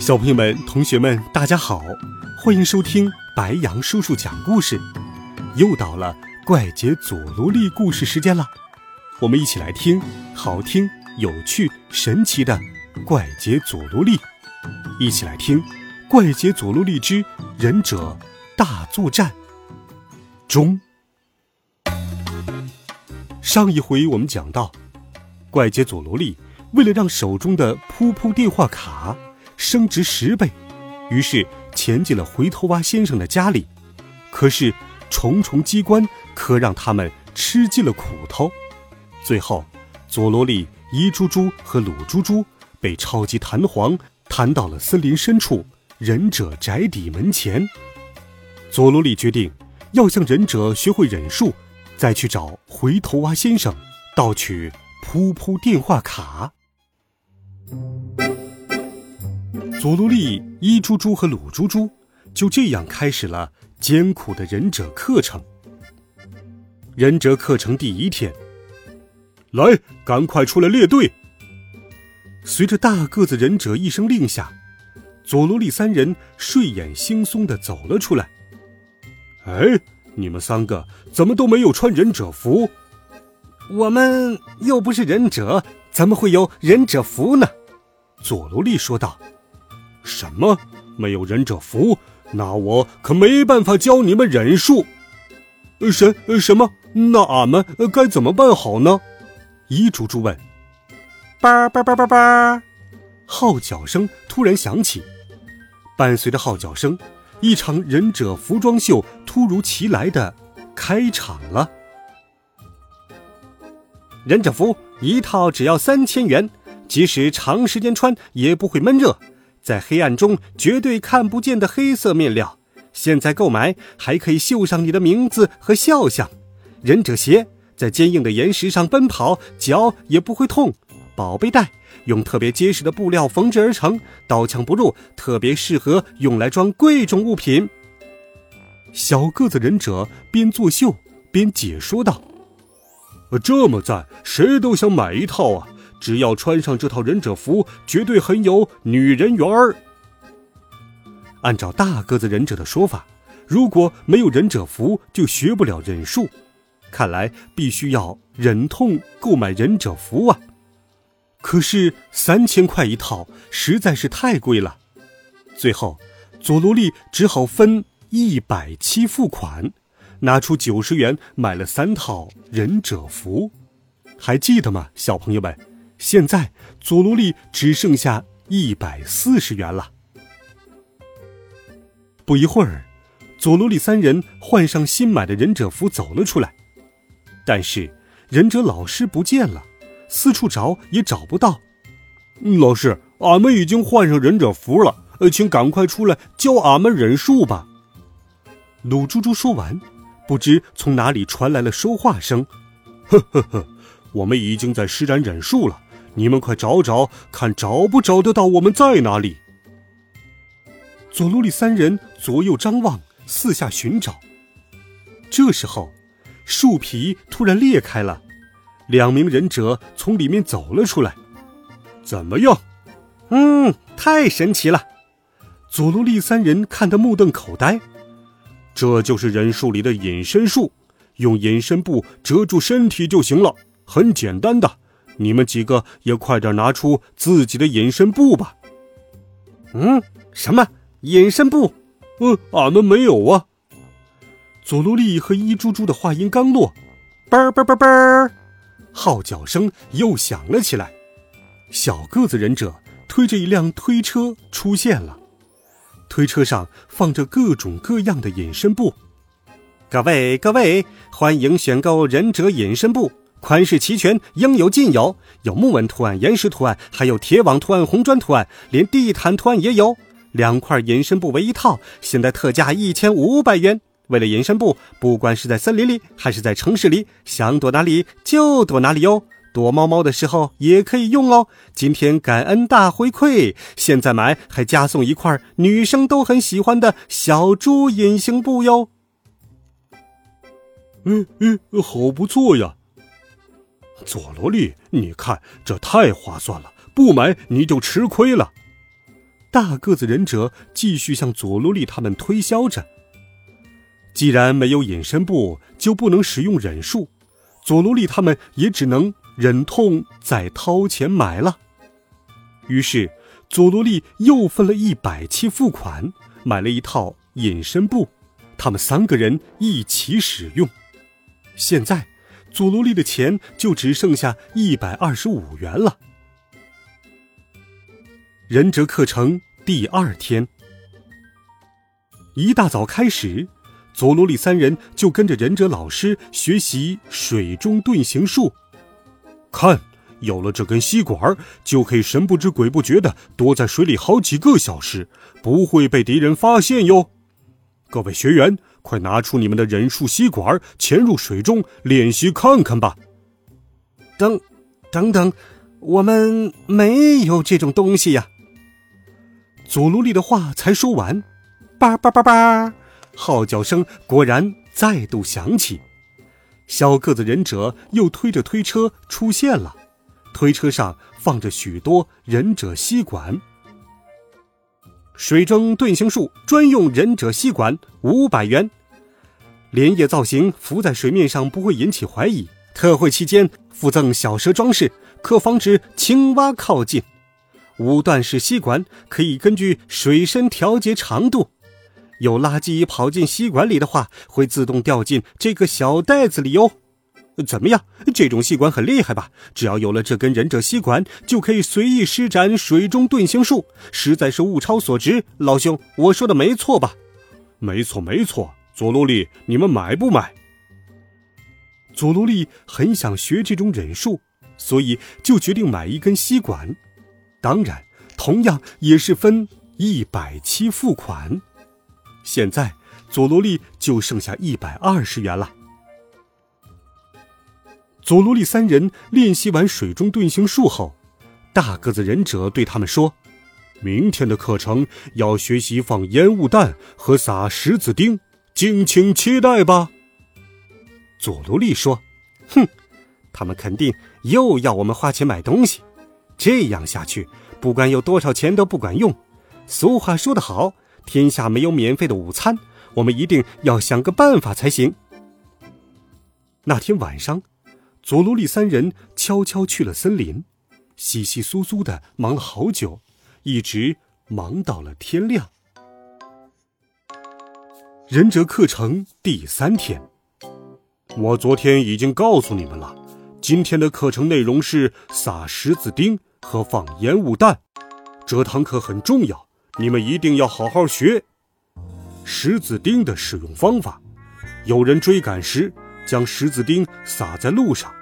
小朋友们、同学们，大家好，欢迎收听白羊叔叔讲故事。又到了怪杰佐罗利故事时间了，我们一起来听好听、有趣、神奇的怪杰佐罗利。一起来听《怪杰佐罗利之忍者大作战》中。上一回我们讲到，怪杰佐罗利为了让手中的噗噗电话卡。升值十倍，于是潜进了回头蛙先生的家里。可是重重机关可让他们吃尽了苦头。最后，佐罗利、伊猪猪和鲁猪猪被超级弹簧弹到了森林深处忍者宅邸门前。佐罗利决定要向忍者学会忍术，再去找回头蛙先生盗取噗噗电话卡。佐罗利、伊猪猪和鲁猪猪就这样开始了艰苦的忍者课程。忍者课程第一天，来，赶快出来列队。随着大个子忍者一声令下，佐罗利三人睡眼惺忪的走了出来。哎，你们三个怎么都没有穿忍者服？我们又不是忍者，怎么会有忍者服呢？佐罗利说道。什么？没有忍者服？那我可没办法教你们忍术。什什么？那俺们该怎么办好呢？伊猪猪问。叭叭叭叭叭，号角声突然响起。伴随着号角声，一场忍者服装秀突如其来的开场了。忍者服一套只要三千元，即使长时间穿也不会闷热。在黑暗中绝对看不见的黑色面料，现在购买还可以绣上你的名字和肖像。忍者鞋在坚硬的岩石上奔跑，脚也不会痛。宝贝袋用特别结实的布料缝制而成，刀枪不入，特别适合用来装贵重物品。小个子忍者边作秀边解说道：“这么赞，谁都想买一套啊！”只要穿上这套忍者服，绝对很有女人缘儿。按照大个子忍者的说法，如果没有忍者服，就学不了忍术。看来必须要忍痛购买忍者服啊！可是三千块一套实在是太贵了。最后，佐罗利只好分一百期付款，拿出九十元买了三套忍者服。还记得吗，小朋友们？现在佐罗利只剩下一百四十元了。不一会儿，佐罗利三人换上新买的忍者服走了出来，但是忍者老师不见了，四处找也找不到。老师，俺们已经换上忍者服了，呃，请赶快出来教俺们忍术吧。鲁猪猪说完，不知从哪里传来了说话声：“ 呵呵呵，我们已经在施展忍术了。”你们快找找看，找不找得到我们在哪里？佐罗利三人左右张望，四下寻找。这时候，树皮突然裂开了，两名忍者从里面走了出来。怎么样？嗯，太神奇了！佐罗利三人看得目瞪口呆。这就是忍术里的隐身术，用隐身布遮住身体就行了，很简单的。你们几个也快点拿出自己的隐身布吧。嗯，什么隐身布？嗯，俺们没有啊。佐罗利和伊猪猪的话音刚落，嘣嘣嘣嘣，号角声又响了起来。小个子忍者推着一辆推车出现了，推车上放着各种各样的隐身布。各位各位，欢迎选购忍者隐身布。款式齐全，应有尽有，有木纹图案、岩石图案，还有铁网图案、红砖图案，连地毯图案也有。两块隐身布为一套，现在特价一千五百元。为了隐身布，不管是在森林里还是在城市里，想躲哪里就躲哪里哟。躲猫猫的时候也可以用哦。今天感恩大回馈，现在买还加送一块女生都很喜欢的小猪隐形布哟。嗯嗯，好不错呀。佐罗利，你看这太划算了，不买你就吃亏了。大个子忍者继续向佐罗利他们推销着。既然没有隐身布，就不能使用忍术，佐罗利他们也只能忍痛再掏钱买了。于是，佐罗利又分了一百期付款，买了一套隐身布，他们三个人一起使用。现在，佐罗利的钱就只剩下一百二十五元了。忍者课程第二天，一大早开始，佐罗利三人就跟着忍者老师学习水中遁形术。看，有了这根吸管，就可以神不知鬼不觉的躲在水里好几个小时，不会被敌人发现哟。各位学员，快拿出你们的忍术吸管，潜入水中练习看看吧。等，等等，我们没有这种东西呀。佐罗利的话才说完，叭叭叭叭，号角声果然再度响起。小个子忍者又推着推车出现了，推车上放着许多忍者吸管。水中遁形术专用忍者吸管，五百元。莲叶造型浮在水面上不会引起怀疑。特惠期间附赠小蛇装饰，可防止青蛙靠近。五段式吸管可以根据水深调节长度，有垃圾跑进吸管里的话，会自动掉进这个小袋子里哟。怎么样？这种吸管很厉害吧？只要有了这根忍者吸管，就可以随意施展水中遁形术，实在是物超所值。老兄，我说的没错吧？没错，没错。佐罗利，你们买不买？佐罗利很想学这种忍术，所以就决定买一根吸管。当然，同样也是分一百期付款。现在佐罗利就剩下一百二十元了。佐罗利三人练习完水中遁形术后，大个子忍者对他们说：“明天的课程要学习放烟雾弹和撒石子钉，敬请期待吧。”佐罗利说：“哼，他们肯定又要我们花钱买东西。”这样下去，不管有多少钱都不管用。俗话说得好，天下没有免费的午餐，我们一定要想个办法才行。那天晚上，佐罗利三人悄悄去了森林，稀稀疏疏的忙了好久，一直忙到了天亮。忍者课程第三天，我昨天已经告诉你们了，今天的课程内容是撒石子钉。和放烟雾弹，这堂课很重要，你们一定要好好学。石子钉的使用方法：有人追赶时，将石子钉撒在路上，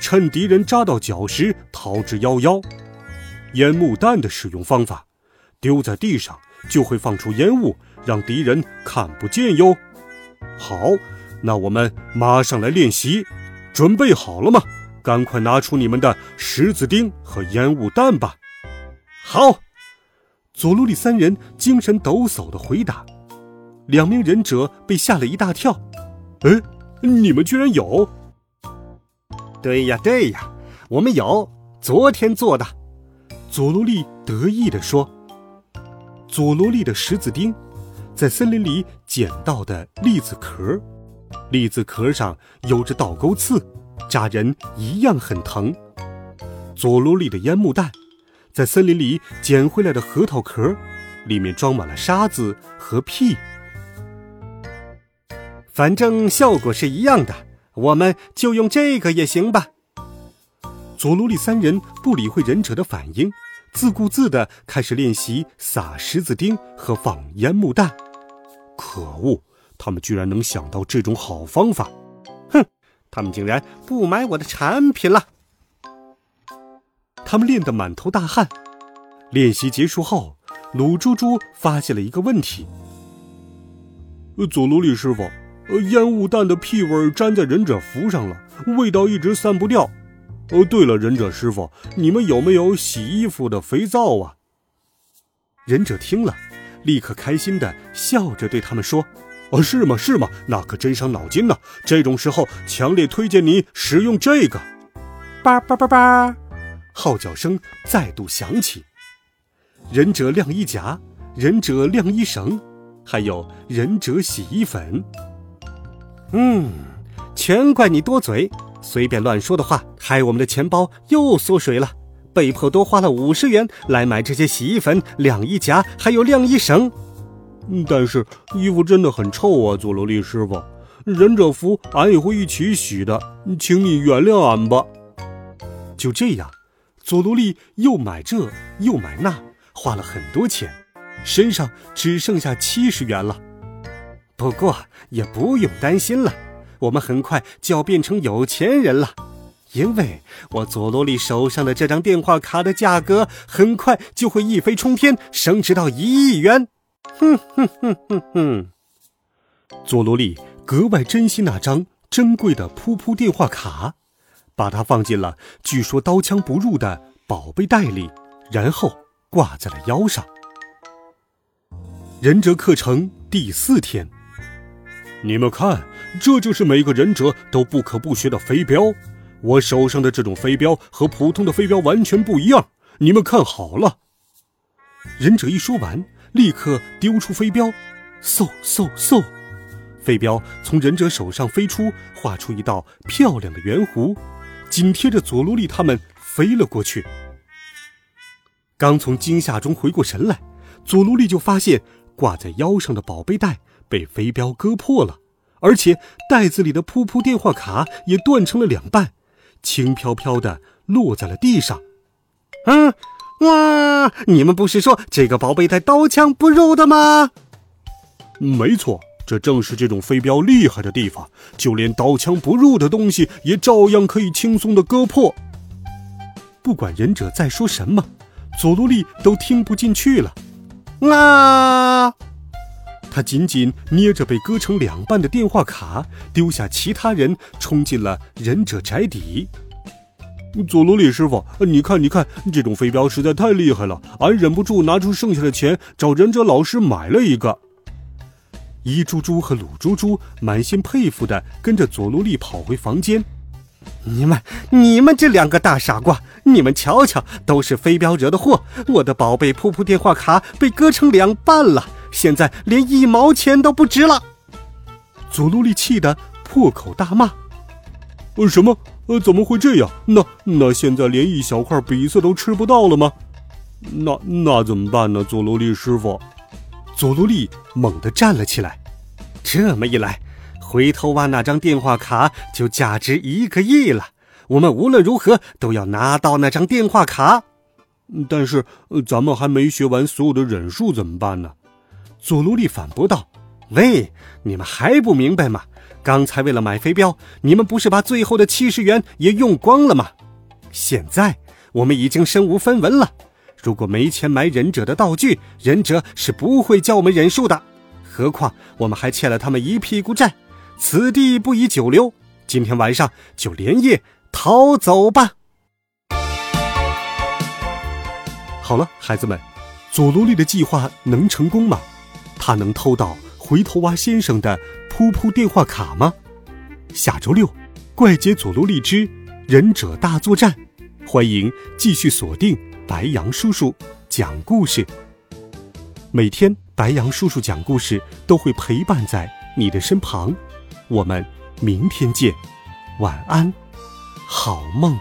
趁敌人扎到脚时逃之夭夭。烟雾弹的使用方法：丢在地上就会放出烟雾，让敌人看不见哟。好，那我们马上来练习，准备好了吗？赶快拿出你们的石子钉和烟雾弹吧！好，佐罗利三人精神抖擞的回答。两名忍者被吓了一大跳。哎，你们居然有？对呀，对呀，我们有，昨天做的。佐罗利得意地说：“佐罗利的石子钉，在森林里捡到的栗子壳，栗子壳上有着倒钩刺。”扎人一样很疼。佐罗利的烟幕弹，在森林里捡回来的核桃壳，里面装满了沙子和屁。反正效果是一样的，我们就用这个也行吧。佐罗利三人不理会忍者的反应，自顾自地开始练习撒石子钉和放烟幕弹。可恶，他们居然能想到这种好方法！哼他们竟然不买我的产品了！他们练得满头大汗。练习结束后，鲁猪猪发现了一个问题。佐罗利师傅，烟雾弹的屁味粘在忍者服上了，味道一直散不掉。哦，对了，忍者师傅，你们有没有洗衣服的肥皂啊？忍者听了，立刻开心的笑着对他们说：“哦，是吗？是吗？那可真伤脑筋呢。这种时候，强烈推荐你使用这个。”叭叭叭叭，号角声再度响起。忍者晾衣夹，忍者晾衣绳，还有忍者洗衣粉。嗯，全怪你多嘴，随便乱说的话，害我们的钱包又缩水了，被迫多花了五十元来买这些洗衣粉、晾衣夹，还有晾衣绳。但是衣服真的很臭啊，佐罗利师傅，忍者服俺也会一起洗的，请你原谅俺吧。就这样，佐罗利又买这又买那。花了很多钱，身上只剩下七十元了。不过也不用担心了，我们很快就要变成有钱人了，因为我佐罗利手上的这张电话卡的价格很快就会一飞冲天，升值到一亿元。哼哼哼哼哼！佐罗利格外珍惜那张珍贵的噗噗电话卡，把它放进了据说刀枪不入的宝贝袋里，然后。挂在了腰上。忍者课程第四天，你们看，这就是每个忍者都不可不学的飞镖。我手上的这种飞镖和普通的飞镖完全不一样，你们看好了。忍者一说完，立刻丢出飞镖，嗖嗖嗖，飞镖从忍者手上飞出，画出一道漂亮的圆弧，紧贴着佐罗利他们飞了过去。刚从惊吓中回过神来，佐罗利就发现挂在腰上的宝贝袋被飞镖割破了，而且袋子里的噗噗电话卡也断成了两半，轻飘飘的落在了地上。嗯，哇！你们不是说这个宝贝袋刀枪不入的吗？没错，这正是这种飞镖厉害的地方，就连刀枪不入的东西也照样可以轻松的割破。不管忍者在说什么。佐罗利都听不进去了，啊！他紧紧捏着被割成两半的电话卡，丢下其他人，冲进了忍者宅邸。佐罗利师傅，你看，你看，这种飞镖实在太厉害了，俺忍不住拿出剩下的钱找忍者老师买了一个。一猪猪和鲁猪猪满心佩服的跟着佐罗利跑回房间。你们，你们这两个大傻瓜！你们瞧瞧，都是飞镖惹的祸！我的宝贝噗噗电话卡被割成两半了，现在连一毛钱都不值了。佐罗利气得破口大骂：“呃，什么？呃，怎么会这样？那那现在连一小块比色都吃不到了吗？那那怎么办呢？佐罗利师傅！”佐罗利猛地站了起来，这么一来。回头挖那张电话卡就价值一个亿了，我们无论如何都要拿到那张电话卡。但是，咱们还没学完所有的忍术，怎么办呢？佐罗利反驳道：“喂，你们还不明白吗？刚才为了买飞镖，你们不是把最后的七十元也用光了吗？现在我们已经身无分文了。如果没钱买忍者的道具，忍者是不会教我们忍术的。何况我们还欠了他们一屁股债。”此地不宜久留，今天晚上就连夜逃走吧。好了，孩子们，佐罗利的计划能成功吗？他能偷到回头蛙先生的噗噗电话卡吗？下周六，怪杰佐罗利之忍者大作战，欢迎继续锁定白羊叔叔讲故事。每天，白羊叔叔讲故事都会陪伴在你的身旁。我们明天见，晚安，好梦。